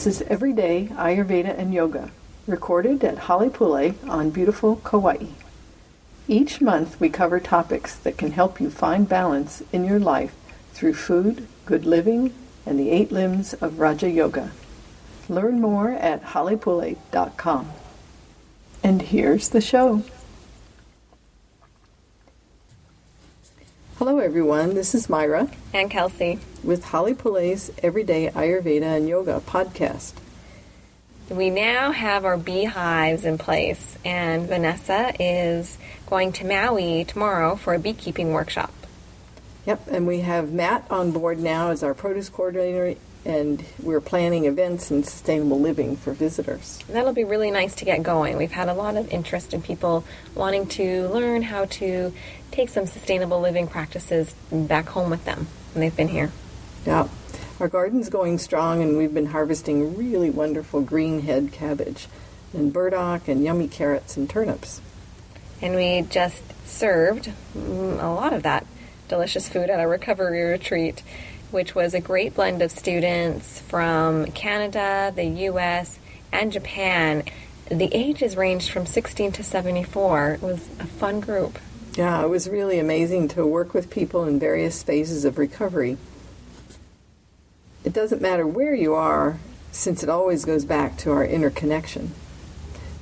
This is Everyday Ayurveda and Yoga, recorded at Halepule on beautiful Kauai. Each month we cover topics that can help you find balance in your life through food, good living, and the eight limbs of Raja Yoga. Learn more at halepule.com. And here's the show. Hello, everyone. This is Myra and Kelsey with Holly Halepule's Everyday Ayurveda and Yoga podcast. We now have our beehives in place, and Vanessa is going to Maui tomorrow for a beekeeping workshop. Yep, and we have Matt on board now as our produce coordinator, and we're planning events and sustainable living for visitors. That'll be really nice to get going. We've had a lot of interest in people wanting to learn how to take some sustainable living practices back home with them when they've been here. Yeah. Our garden's going strong, and we've been harvesting really wonderful green head cabbage and burdock and yummy carrots and turnips. And we just served mm, a lot of that delicious food at our recovery retreat, which was a great blend of students from Canada, the US, and Japan. The ages ranged from 16 to 74. It was a fun group. Yeah, it was really amazing to work with people in various phases of recovery. It doesn't matter where you are, since it always goes back to our inner connection.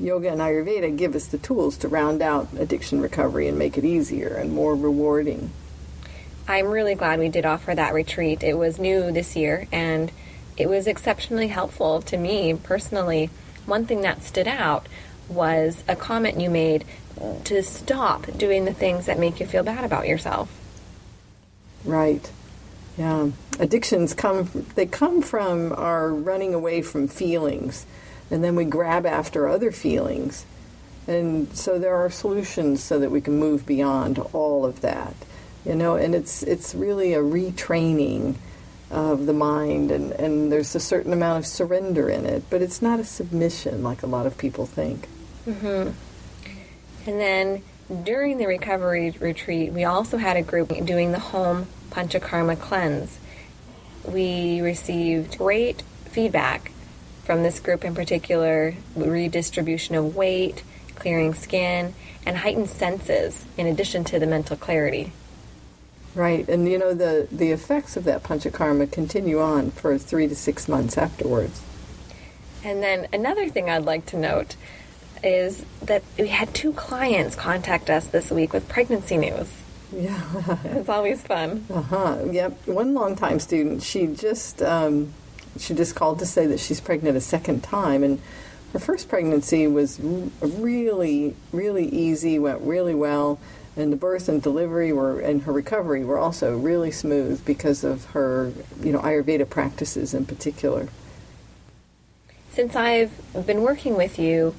Yoga and Ayurveda give us the tools to round out addiction recovery and make it easier and more rewarding. I'm really glad we did offer that retreat. It was new this year and it was exceptionally helpful to me personally. One thing that stood out was a comment you made to stop doing the things that make you feel bad about yourself. Right. Yeah. Addictions come they come from our running away from feelings and then we grab after other feelings. And so there are solutions so that we can move beyond all of that. You know, and it's it's really a retraining of the mind and, and there's a certain amount of surrender in it, but it's not a submission like a lot of people think. Mm-hmm. And then during the recovery retreat, we also had a group doing the home Panchakarma cleanse. We received great feedback from this group in particular redistribution of weight, clearing skin, and heightened senses in addition to the mental clarity. Right, and you know the the effects of that panchakarma continue on for three to six months afterwards. And then another thing I'd like to note is that we had two clients contact us this week with pregnancy news. Yeah, it's always fun. Uh huh. Yep. One longtime student, she just um, she just called to say that she's pregnant a second time, and her first pregnancy was really, really easy, went really well, and the birth and delivery were and her recovery were also really smooth because of her, you know, Ayurveda practices in particular. Since I've been working with you,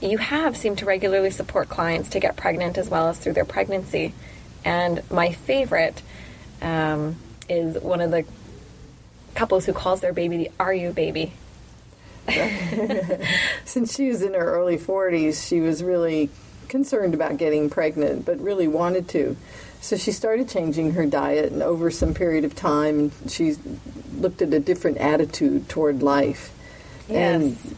you have seemed to regularly support clients to get pregnant as well as through their pregnancy. And my favorite um, is one of the couples who calls their baby the Are You baby. Since she was in her early 40s, she was really concerned about getting pregnant, but really wanted to. So she started changing her diet, and over some period of time, she looked at a different attitude toward life. Yes. And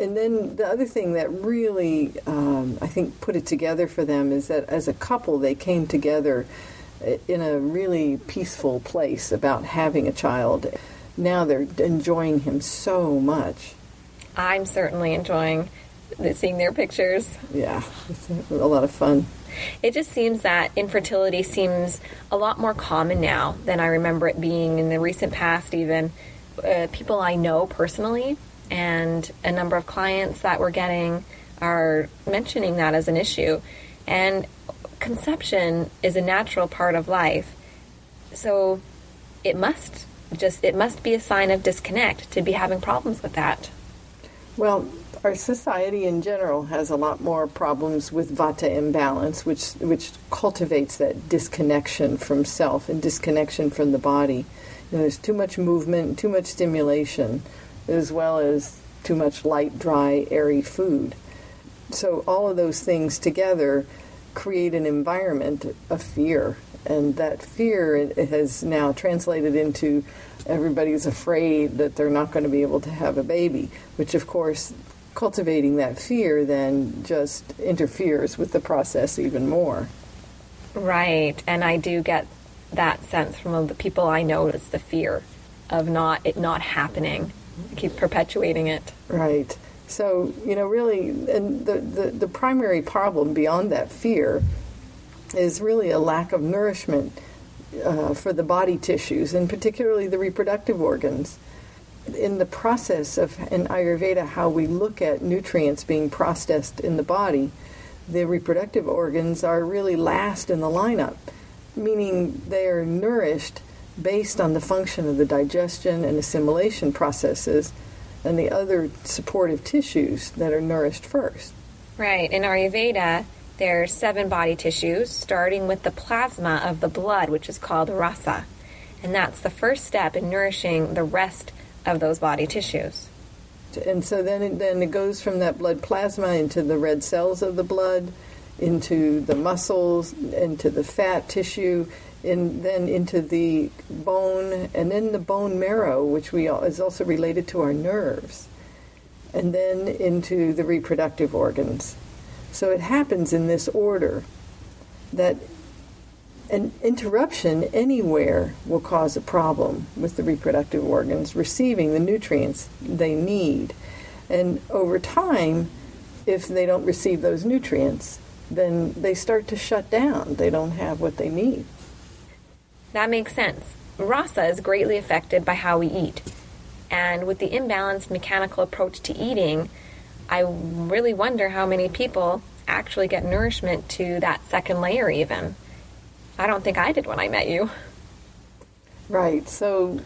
and then the other thing that really, um, I think, put it together for them is that as a couple, they came together in a really peaceful place about having a child. Now they're enjoying him so much. I'm certainly enjoying seeing their pictures. Yeah, it's a lot of fun. It just seems that infertility seems a lot more common now than I remember it being in the recent past, even. Uh, people I know personally and a number of clients that we're getting are mentioning that as an issue. And conception is a natural part of life. So it must just it must be a sign of disconnect to be having problems with that. Well, our society in general has a lot more problems with vata imbalance, which which cultivates that disconnection from self and disconnection from the body. You know, there's too much movement, too much stimulation, as well as too much light, dry, airy food. So all of those things together create an environment of fear. And that fear has now translated into everybody's afraid that they're not going to be able to have a baby, which, of course, cultivating that fear then just interferes with the process even more. Right. And I do get that sense from the people I know it's the fear of not it not happening. keep perpetuating it. Right. So, you know, really, and the, the, the primary problem beyond that fear is really a lack of nourishment uh, for the body tissues, and particularly the reproductive organs. In the process of, in Ayurveda, how we look at nutrients being processed in the body, the reproductive organs are really last in the lineup, meaning they are nourished based on the function of the digestion and assimilation processes and the other supportive tissues that are nourished first. Right. In Ayurveda, there's seven body tissues, starting with the plasma of the blood, which is called rasa. And that's the first step in nourishing the rest of those body tissues. And so then it, then it goes from that blood plasma into the red cells of the blood, into the muscles, into the fat tissue, and then into the bone, and then the bone marrow, which we is also related to our nerves, and then into the reproductive organs. So it happens in this order that an interruption anywhere will cause a problem with the reproductive organs receiving the nutrients they need. And over time, if they don't receive those nutrients, then they start to shut down. They don't have what they need. That makes sense. Rasa is greatly affected by how we eat. And with the imbalanced mechanical approach to eating, I really wonder how many people actually get nourishment to that second layer, even. I don't think I did when I met you. Right. So,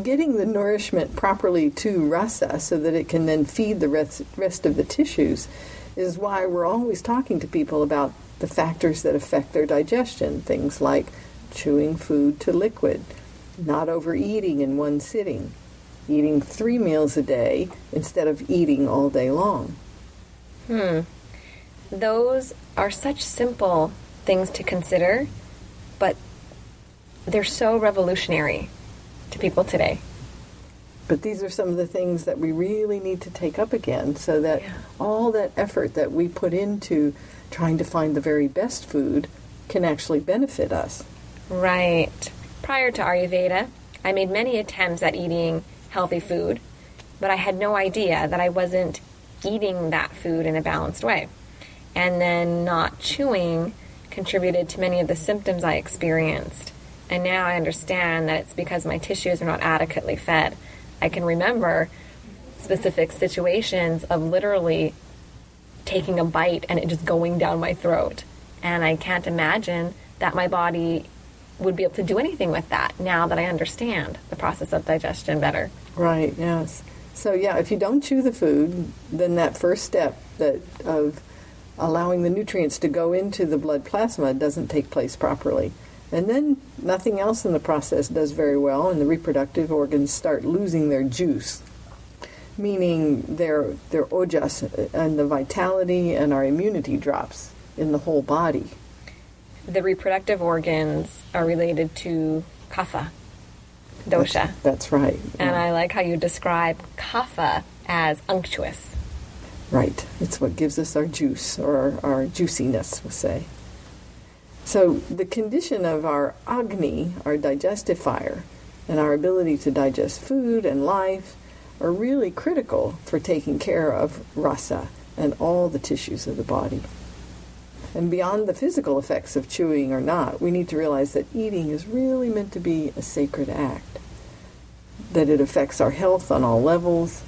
getting the nourishment properly to rasa so that it can then feed the rest, rest of the tissues is why we're always talking to people about the factors that affect their digestion. Things like chewing food to liquid, not overeating in one sitting, eating three meals a day instead of eating all day long. Hmm. Those are such simple things to consider, they're so revolutionary to people today. But these are some of the things that we really need to take up again so that yeah. all that effort that we put into trying to find the very best food can actually benefit us. Right. Prior to Ayurveda, I made many attempts at eating healthy food, but I had no idea that I wasn't eating that food in a balanced way. And then not chewing contributed to many of the symptoms I experienced. And now I understand that it's because my tissues are not adequately fed. I can remember specific situations of literally taking a bite and it just going down my throat. And I can't imagine that my body would be able to do anything with that now that I understand the process of digestion better. Right, yes. So yeah, if you don't chew the food, then that first step that of allowing the nutrients to go into the blood plasma doesn't take place properly. And then nothing else in the process does very well and the reproductive organs start losing their juice, meaning their their ojas and the vitality and our immunity drops in the whole body the reproductive organs are related to kapha dosha. That's, that's right. Yeah. And I like how you describe kapha as unctuous. Right. It's what gives us our juice or our, our juiciness, we'll say. So the condition of our agni, our digestive fire, and our ability to digest food and life are really critical for taking care of rasa and all the tissues of the body. And beyond the physical effects of chewing or not, we need to realize that eating is really meant to be a sacred act. That it affects our health on all levels,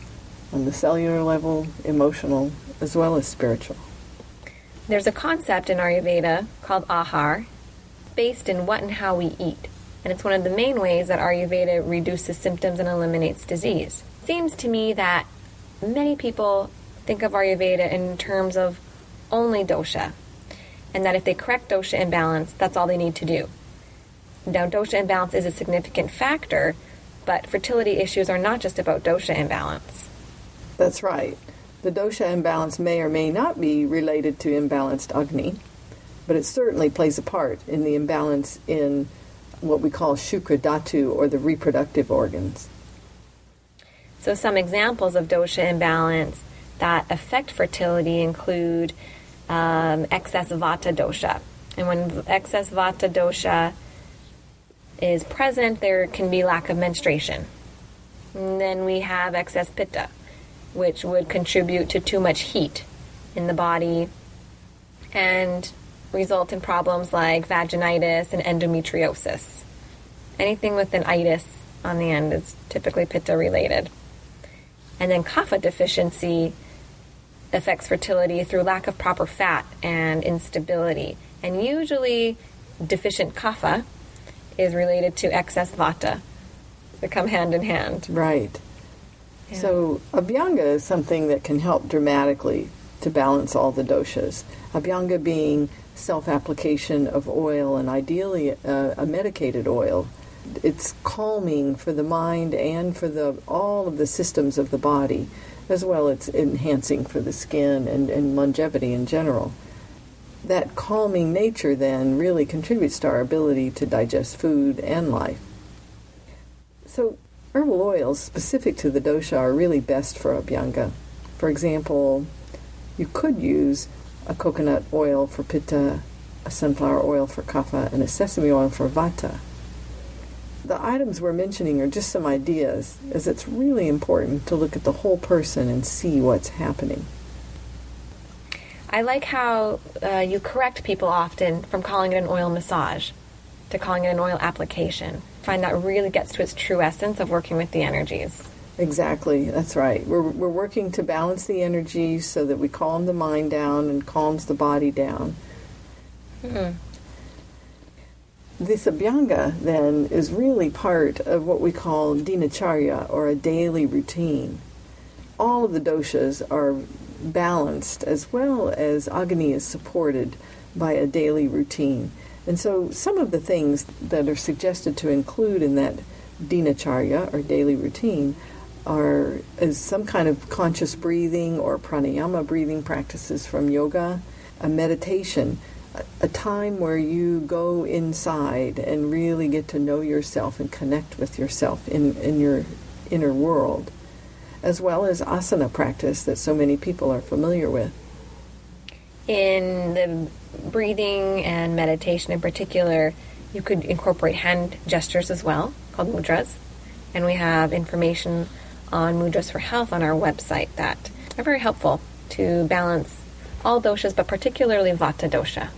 on the cellular level, emotional, as well as spiritual. There's a concept in Ayurveda called ahar, based in what and how we eat. And it's one of the main ways that Ayurveda reduces symptoms and eliminates disease. Seems to me that many people think of Ayurveda in terms of only dosha, and that if they correct dosha imbalance, that's all they need to do. Now, dosha imbalance is a significant factor, but fertility issues are not just about dosha imbalance. That's right. The dosha imbalance may or may not be related to imbalanced Agni, but it certainly plays a part in the imbalance in what we call shukra dhatu or the reproductive organs. So, some examples of dosha imbalance that affect fertility include um, excess vata dosha. And when excess vata dosha is present, there can be lack of menstruation. And then we have excess pitta, which would contribute to too much heat in the body and result in problems like vaginitis and endometriosis. Anything with an itis on the end is typically pitta related. And then kapha deficiency affects fertility through lack of proper fat and instability. And usually, deficient kapha is related to excess vata. They come hand in hand. Right. So, abhyanga is something that can help dramatically to balance all the doshas. Abhyanga being self application of oil and ideally uh, a medicated oil. It's calming for the mind and for the all of the systems of the body as well as enhancing for the skin and, and longevity in general. That calming nature then really contributes to our ability to digest food and life. So, herbal oils specific to the dosha are really best for abhyanga. For example, you could use a coconut oil for pitta, a sunflower oil for kapha, and a sesame oil for vata the items we're mentioning are just some ideas, as it's really important to look at the whole person and see what's happening. I like how uh, you correct people often from calling it an oil massage to calling it an oil application. Find that really gets to its true essence of working with the energies. Exactly, that's right. We're, we're working to balance the energies so that we calm the mind down and calms the body down. Mm-hmm. This abhyanga then is really part of what we call dinacharya or a daily routine. All of the doshas are balanced as well as Agni is supported by a daily routine. And so some of the things that are suggested to include in that dinacharya or daily routine are as some kind of conscious breathing or pranayama breathing practices from yoga, a meditation a time where you go inside and really get to know yourself and connect with yourself in, in your inner world, as well as asana practice that so many people are familiar with. In the breathing and meditation in particular, you could incorporate hand gestures as well, called mudras. And we have information on mudras for health on our website that are very helpful to balance all doshas, but particularly vata dosha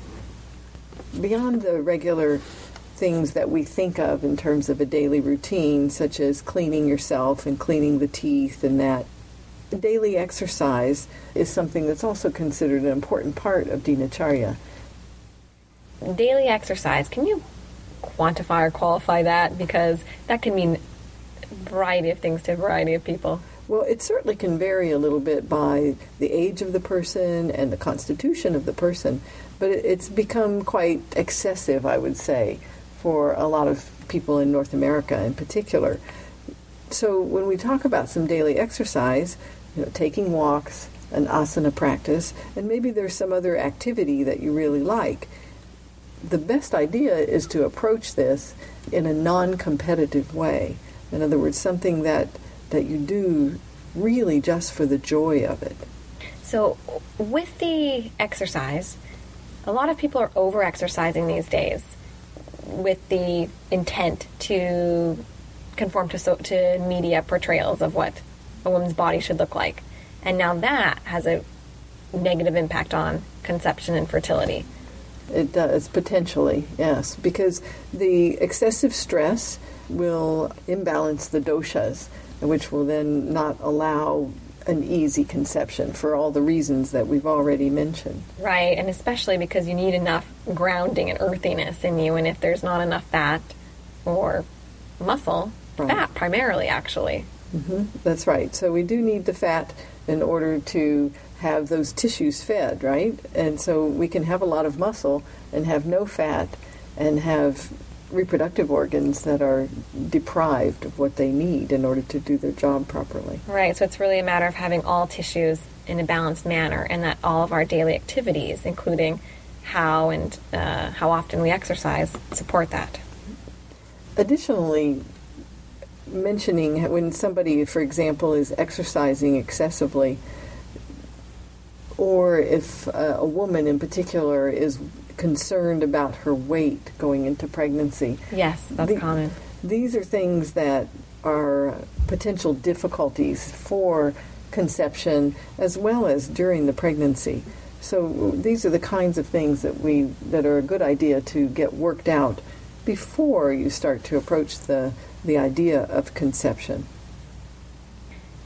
beyond the regular things that we think of in terms of a daily routine, such as cleaning yourself and cleaning the teeth and that, daily exercise is something that's also considered an important part of dinacharya. Daily exercise, can you quantify or qualify that? Because that can mean a variety of things to a variety of people. Well, it certainly can vary a little bit by the age of the person and the constitution of the person but it's become quite excessive, I would say, for a lot of people in North America in particular. So when we talk about some daily exercise, you know, taking walks, an asana practice, and maybe there's some other activity that you really like, the best idea is to approach this in a non-competitive way. In other words, something that that you do really just for the joy of it. So, with the exercise, a lot of people are over exercising these days with the intent to conform to, so, to media portrayals of what a woman's body should look like. And now that has a negative impact on conception and fertility. It does, potentially, yes, because the excessive stress will imbalance the doshas, which will then not allow an easy conception for all the reasons that we've already mentioned. Right, and especially because you need enough grounding and earthiness in you, and if there's not enough fat or muscle, right. fat primarily, actually. Mm-hmm. That's right. So we do need the fat in order to have those tissues fed, right? And so we can have a lot of muscle and have no fat and have reproductive organs that are deprived of what they need in order to do their job properly. Right, so it's really a matter of having all tissues in a balanced manner and that all of our daily activities, including how and uh, how often we exercise support that. Additionally, mentioning when somebody, for example, is exercising excessively, or if uh, a woman in particular is concerned about her weight going into pregnancy. Yes, that's the, common. These are things that are potential difficulties for conception as well as during the pregnancy. So these are the kinds of things that we that are a good idea to get worked out before you start to approach the the idea of conception.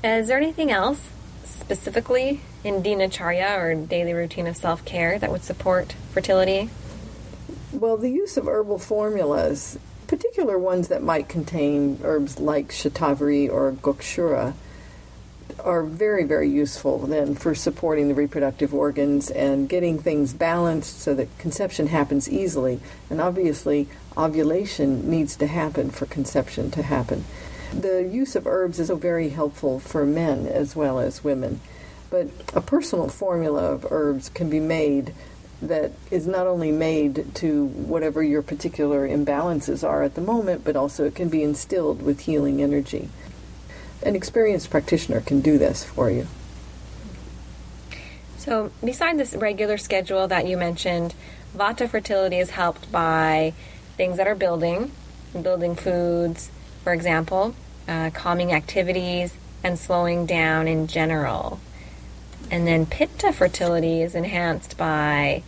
Uh, is there anything else specifically in dinacharya or daily routine of self care that would support fertility? Well, the use of herbal formulas, particular ones that might contain herbs like shatavari or gokshura, are very, very useful then for supporting the reproductive organs and getting things balanced so that conception happens easily. And obviously, ovulation needs to happen for conception to happen. The use of herbs is very helpful for men as well as women. But a personal formula of herbs can be made that is not only made to whatever your particular imbalances are at the moment, but also it can be instilled with healing energy an experienced practitioner can do this for you. So, beside this regular schedule that you mentioned, Vata fertility is helped by things that are building, building foods, for example, uh, calming activities, and slowing down in general. And then Pitta fertility is enhanced by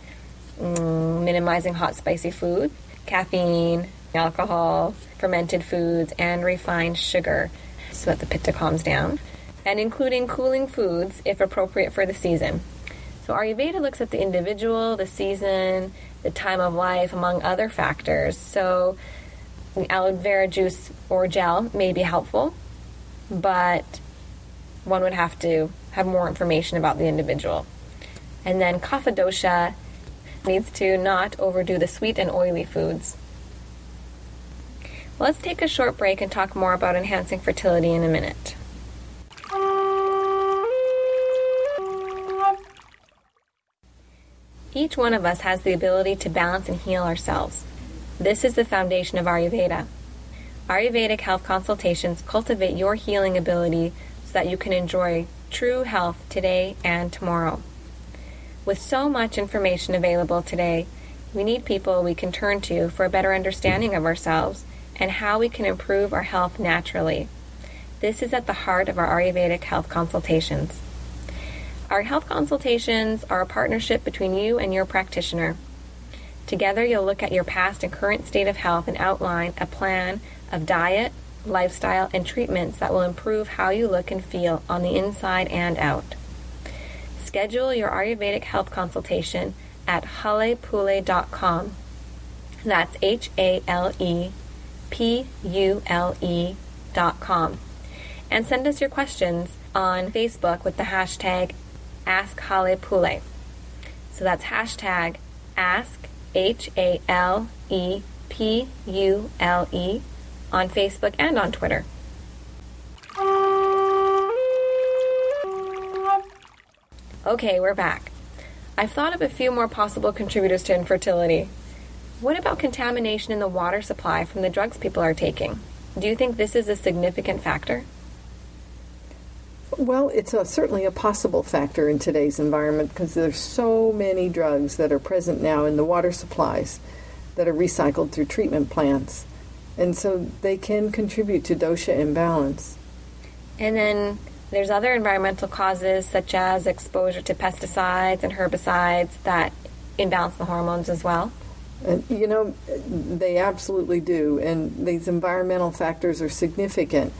mm, minimizing hot, spicy food, caffeine, alcohol, fermented foods, and refined sugar so that the pitta calms down, and including cooling foods if appropriate for the season. So Ayurveda looks at the individual, the season, the time of life, among other factors. So aloe vera juice or gel may be helpful, but one would have to have more information about the individual. And then kapha dosha needs to not overdo the sweet and oily foods. Let's take a short break and talk more about enhancing fertility in a minute. Each one of us has the ability to balance and heal ourselves. This is the foundation of Ayurveda. Ayurvedic health consultations cultivate your healing ability so that you can enjoy true health today and tomorrow. With so much information available today, we need people we can turn to for a better understanding of ourselves and how we can improve our health naturally. This is at the heart of our Ayurvedic health consultations. Our health consultations are a partnership between you and your practitioner. Together, you'll look at your past and current state of health and outline a plan of diet, lifestyle, and treatments that will improve how you look and feel on the inside and out. Schedule your Ayurvedic health consultation at halepule.com. That's H A L E P-U-L-E dot com. And send us your questions on Facebook with the hashtag AskHalePule. So that's hashtag Ask H A L E P U L E on Facebook and on Twitter. Okay, we're back. I've thought of a few more possible contributors to infertility. What about contamination in the water supply from the drugs people are taking? Do you think this is a significant factor? Well, it's a, certainly a possible factor in today's environment because there's so many drugs that are present now in the water supplies that are recycled through treatment plants. And so they can contribute to dosha imbalance. And then there's other environmental causes such as exposure to pesticides and herbicides that imbalance the hormones as well. And, you know, they absolutely do. And these environmental factors are significant.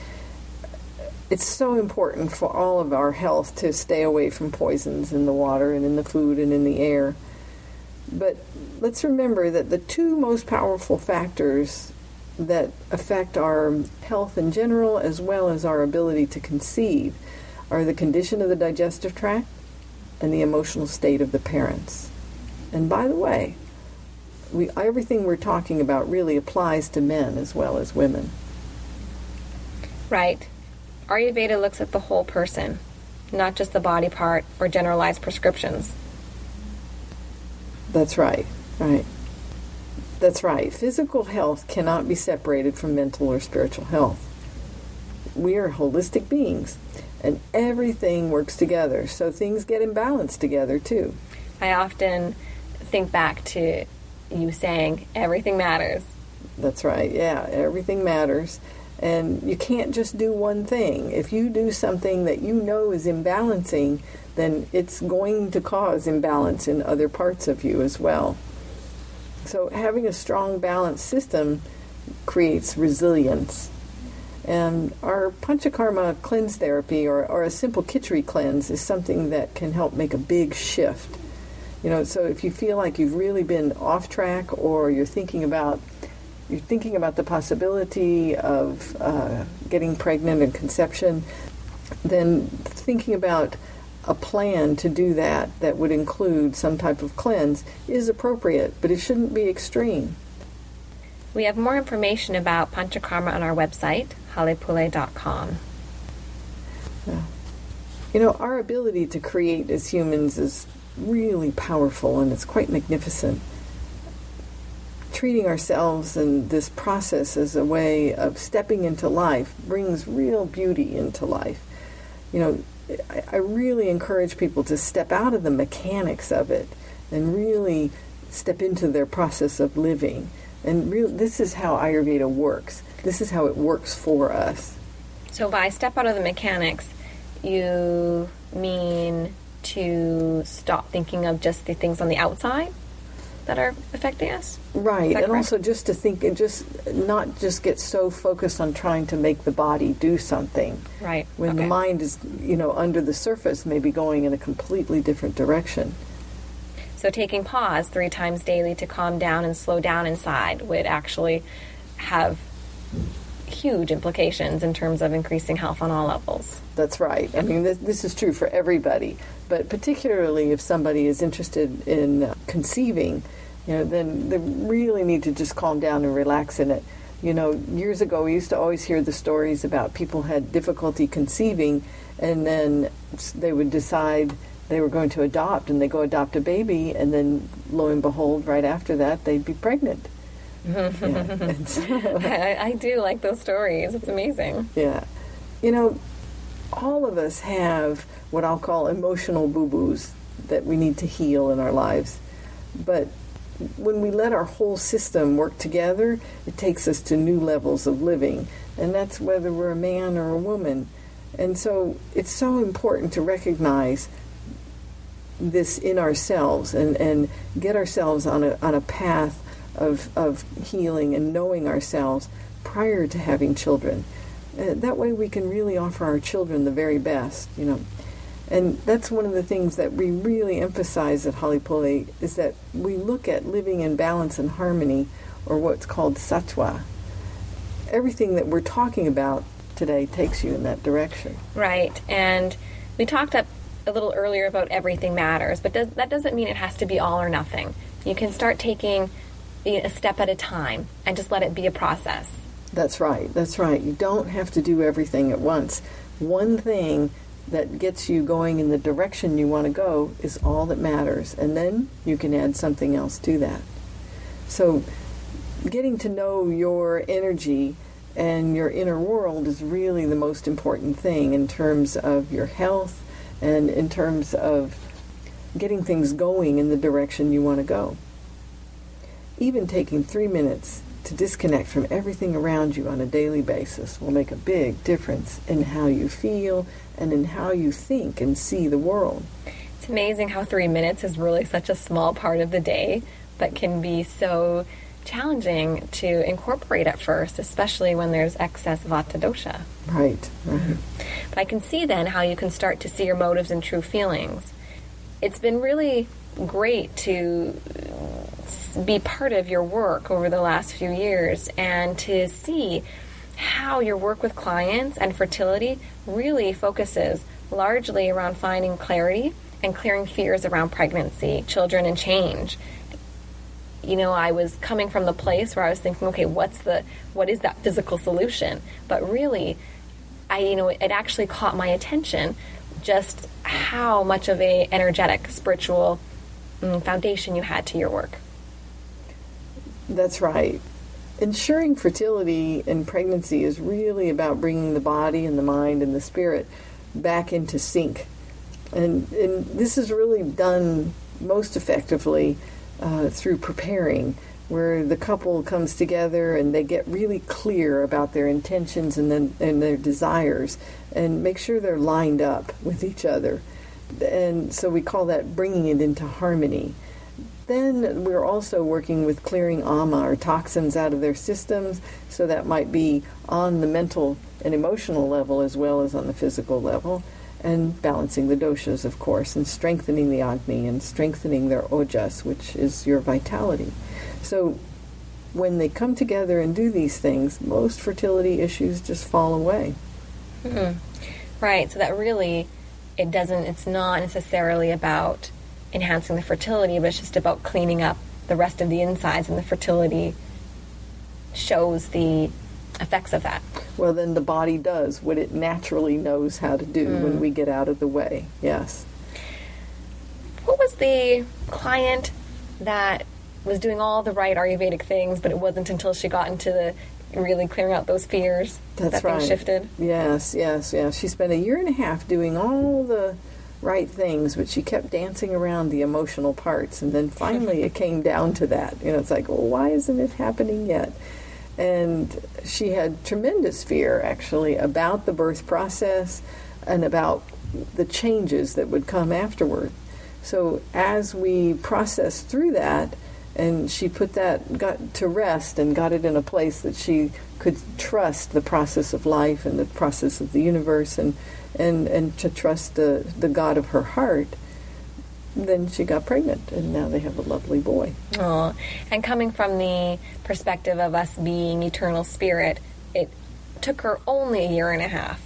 It's so important for all of our health to stay away from poisons in the water and in the food and in the air. But let's remember that the two most powerful factors that affect our health in general as well as our ability to conceive are the condition of the digestive tract and the emotional state of the parents. And by the way, we, everything we're talking about really applies to men as well as women. Right. Ayurveda looks at the whole person, not just the body part or generalized prescriptions. That's right. Right. That's right. Physical health cannot be separated from mental or spiritual health. We are holistic beings, and everything works together. So things get imbalanced together too. I often think back to you saying everything matters. That's right. Yeah, everything matters. And you can't just do one thing. If you do something that you know is imbalancing, then it's going to cause imbalance in other parts of you as well. So having a strong balanced system creates resilience. And our panchakarma cleanse therapy or, or a simple khichdi cleanse is something that can help make a big shift. You know, so if you feel like you've really been off track or you're thinking about you're thinking about the possibility of uh, getting pregnant and conception, then thinking about a plan to do that that would include some type of cleanse is appropriate, but it shouldn't be extreme. We have more information about Panchakarma on our website, halepule.com. Yeah. You know, our ability to create as humans is really powerful and it's quite magnificent. Treating ourselves and this process as a way of stepping into life brings real beauty into life. You know, I, really encourage people to step out of the mechanics of it and really step into their process of living. And real, this is how Ayurveda works. This is how it works for us. So by step out of the mechanics, you mean to stop thinking of just the things on the outside? That are affecting us. Right, and also just to think and just not just get so focused on trying to make the body do something. Right. When okay. the mind is, you know, under the surface, maybe going in a completely different direction. So taking pause three times daily to calm down and slow down inside would actually have huge implications in terms of increasing health on all levels. That's right. I mean, this, this is true for everybody, but particularly if somebody is interested in conceiving, you know, then they really need to just calm down and relax in it. You know, years ago we used to always hear the stories about people had difficulty conceiving, and then they would decide they were going to adopt, and they go adopt a baby, and then lo and behold, right after that, they'd be pregnant. I, I do like those stories. It's amazing. Yeah. You know, all of us have what I'll call emotional boo boos that we need to heal in our lives. But when we let our whole system work together, it takes us to new levels of living. And that's whether we're a man or a woman. And so it's so important to recognize this in ourselves and, and get ourselves on a, on a path of, of healing and knowing ourselves prior to having children. Uh, that way we can really offer our children the very best, you know. And that's one of the things that we really emphasize at Halepule is that we look at living in balance and harmony, or what's called sattva. Everything that we're talking about today takes you in that direction. Right. And we talked up a little earlier about everything matters, but does, that doesn't mean it has to be all or nothing. You can start taking a step at a time and just let it be a process. That's right. That's right. You don't have to do everything at once. One thing that gets you going in the direction you want to go is all that matters. And then you can add something else to that. So, getting to know your energy and your inner world is really the most important thing in terms of your health and in terms of getting things going in the direction you want to go. Even taking three minutes to disconnect from everything around you on a daily basis will make a big difference in how you feel and in how you think and see the world. It's amazing how three minutes is really such a small part of the day, but can be so challenging to incorporate at first, especially when there's excess vata dosha. Right, right. But I can see then how you can start to see your motives and true feelings. It's been really great to be part of your work over the last few years and to see how your work with clients and fertility really focuses largely around finding clarity and clearing fears around pregnancy, children, and change. You know, I was coming from the place where I was thinking, okay, what's the what is that physical solution? But really, I you know, it actually caught my attention just how much of a energetic spiritual mm, foundation you had to your work. That's right. Ensuring fertility in pregnancy is really about bringing the body and the mind and the spirit back into sync. And, and this is really done most effectively uh, through preparing, where the couple comes together and they get really clear about their intentions and, then, and their desires and make sure they're lined up with each other. And so we call that bringing it into harmony. Then we're also working with clearing ama or toxins out of their systems, so that might be on the mental and emotional level as well as on the physical level, and balancing the doshas, of course, and strengthening the agni and strengthening their ojas, which is your vitality. So when they come together and do these things, most fertility issues just fall away. Mm-hmm. Right. So that really, it doesn't. It's not necessarily about enhancing the fertility, but it's just about cleaning up the rest of the insides, and the fertility shows the effects of that. Well, then the body does what it naturally knows how to do mm. when we get out of the way. Yes. What was the client that was doing all the right Ayurvedic things, but it wasn't until she got into the really clearing out those fears That's that right. things shifted? Yes, yes, yes. She spent a year and a half doing all the right things, but she kept dancing around the emotional parts. And then finally it came down to that. You know, it's like, well, why isn't it happening yet? And she had tremendous fear, actually, about the birth process and about the changes that would come afterward. So as we processed through that, and she put that got to rest and got it in a place that she could trust the process of life and the process of the universe and and, and to trust the, the God of her heart, then she got pregnant, and now they have a lovely boy. Oh, and coming from the perspective of us being eternal spirit, it took her only a year and a half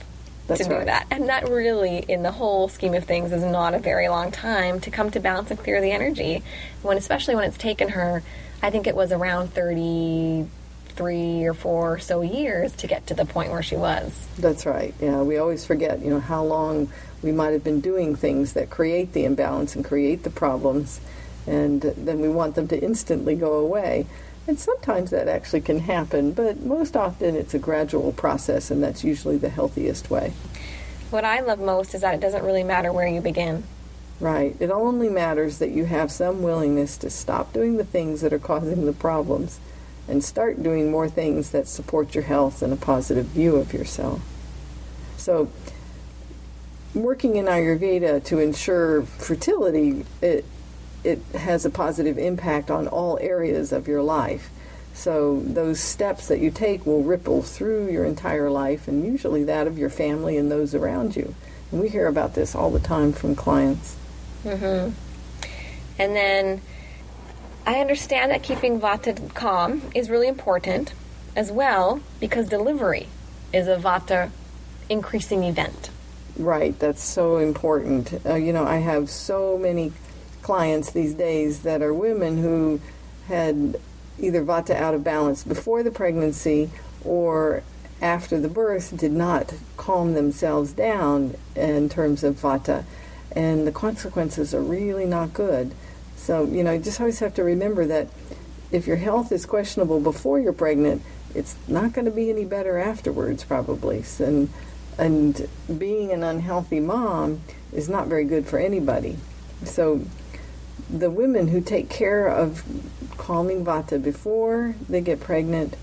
That's to do right. that, and that really, in the whole scheme of things, is not a very long time to come to balance and clear the energy. When, especially when it's taken her, I think it was around thirty three or four or so years to get to the point where she was. That's right. Yeah, we always forget, you know, how long we might have been doing things that create the imbalance and create the problems, and then we want them to instantly go away. And sometimes that actually can happen, but most often it's a gradual process, and that's usually the healthiest way. What I love most is that it doesn't really matter where you begin. Right. It only matters that you have some willingness to stop doing the things that are causing the problems and start doing more things that support your health and a positive view of yourself. So, working in Ayurveda to ensure fertility, it, it has a positive impact on all areas of your life. So, those steps that you take will ripple through your entire life and usually that of your family and those around you. And we hear about this all the time from clients. Mm-hmm. And then I understand that keeping Vata calm is really important as well because delivery is a Vata increasing event. Right, that's so important. Uh, you know, I have so many clients these days that are women who had either Vata out of balance before the pregnancy or after the birth did not calm themselves down in terms of Vata. And the consequences are really not good. So, you know, you just always have to remember that if your health is questionable before you're pregnant, it's not going to be any better afterwards, probably. And, and being an unhealthy mom is not very good for anybody. So, the women who take care of calming vata before they get pregnant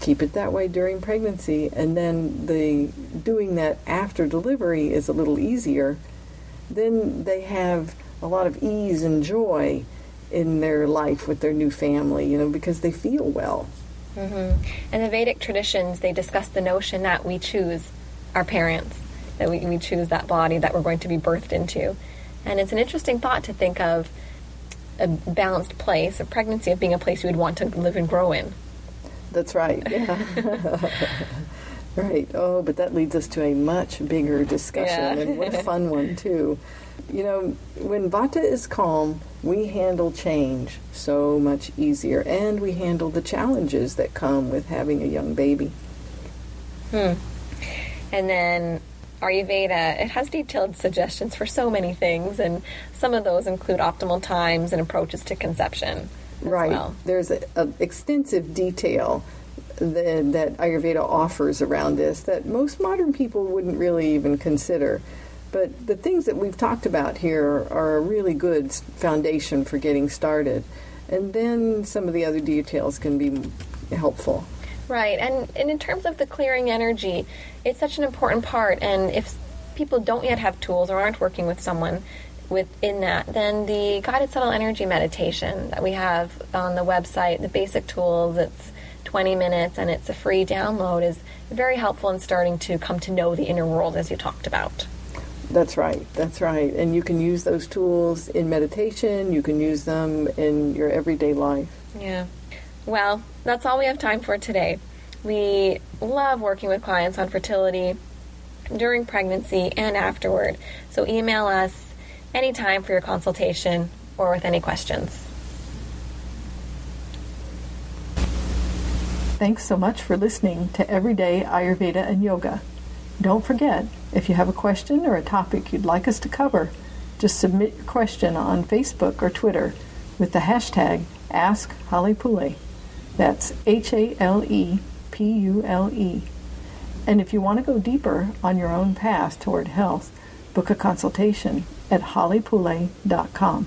keep it that way during pregnancy and then the doing that after delivery is a little easier then they have a lot of ease and joy in their life with their new family, you know, because they feel well. Mm-hmm. And the Vedic traditions, they discuss the notion that we choose our parents, that we, we choose that body that we're going to be birthed into. And it's an interesting thought to think of a balanced place, a pregnancy of being a place you would want to live and grow in. That's right. Yeah. right. Oh, but that leads us to a much bigger discussion, Yeah. and what a fun one too. You know, when Vata is calm, we handle change so much easier, and we handle the challenges that come with having a young baby. Hmm. And then Ayurveda, it has detailed suggestions for so many things, and some of those include optimal times and approaches to conception. Right. Well. There's an extensive detail that, that Ayurveda offers around this that most modern people wouldn't really even consider. But the things that we've talked about here are a really good foundation for getting started. And then some of the other details can be helpful. Right, and, and in terms of the clearing energy, it's such an important part. And if people don't yet have tools or aren't working with someone within that, then the guided subtle energy meditation that we have on the website, the basic tools, it's 20 minutes and it's a free download, is very helpful in starting to come to know the inner world as you talked about. That's right. That's right. And you can use those tools in meditation, you can use them in your everyday life. Yeah. Well, that's all we have time for today. We love working with clients on fertility during pregnancy and afterward. So email us anytime for your consultation or with any questions. Thanks so much for listening to Everyday Ayurveda and Yoga. Don't forget, if you have a question or a topic you'd like us to cover, just submit your question on Facebook or Twitter with the hashtag AskHalepule. That's H A L E P U L E. And if you want to go deeper on your own path toward health, book a consultation at halepule.com.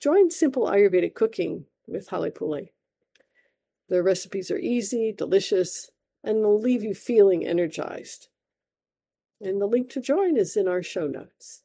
Join Simple Ayurvedic Cooking with Halepule. The recipes are easy, delicious, and will leave you feeling energized. And the link to join is in our show notes.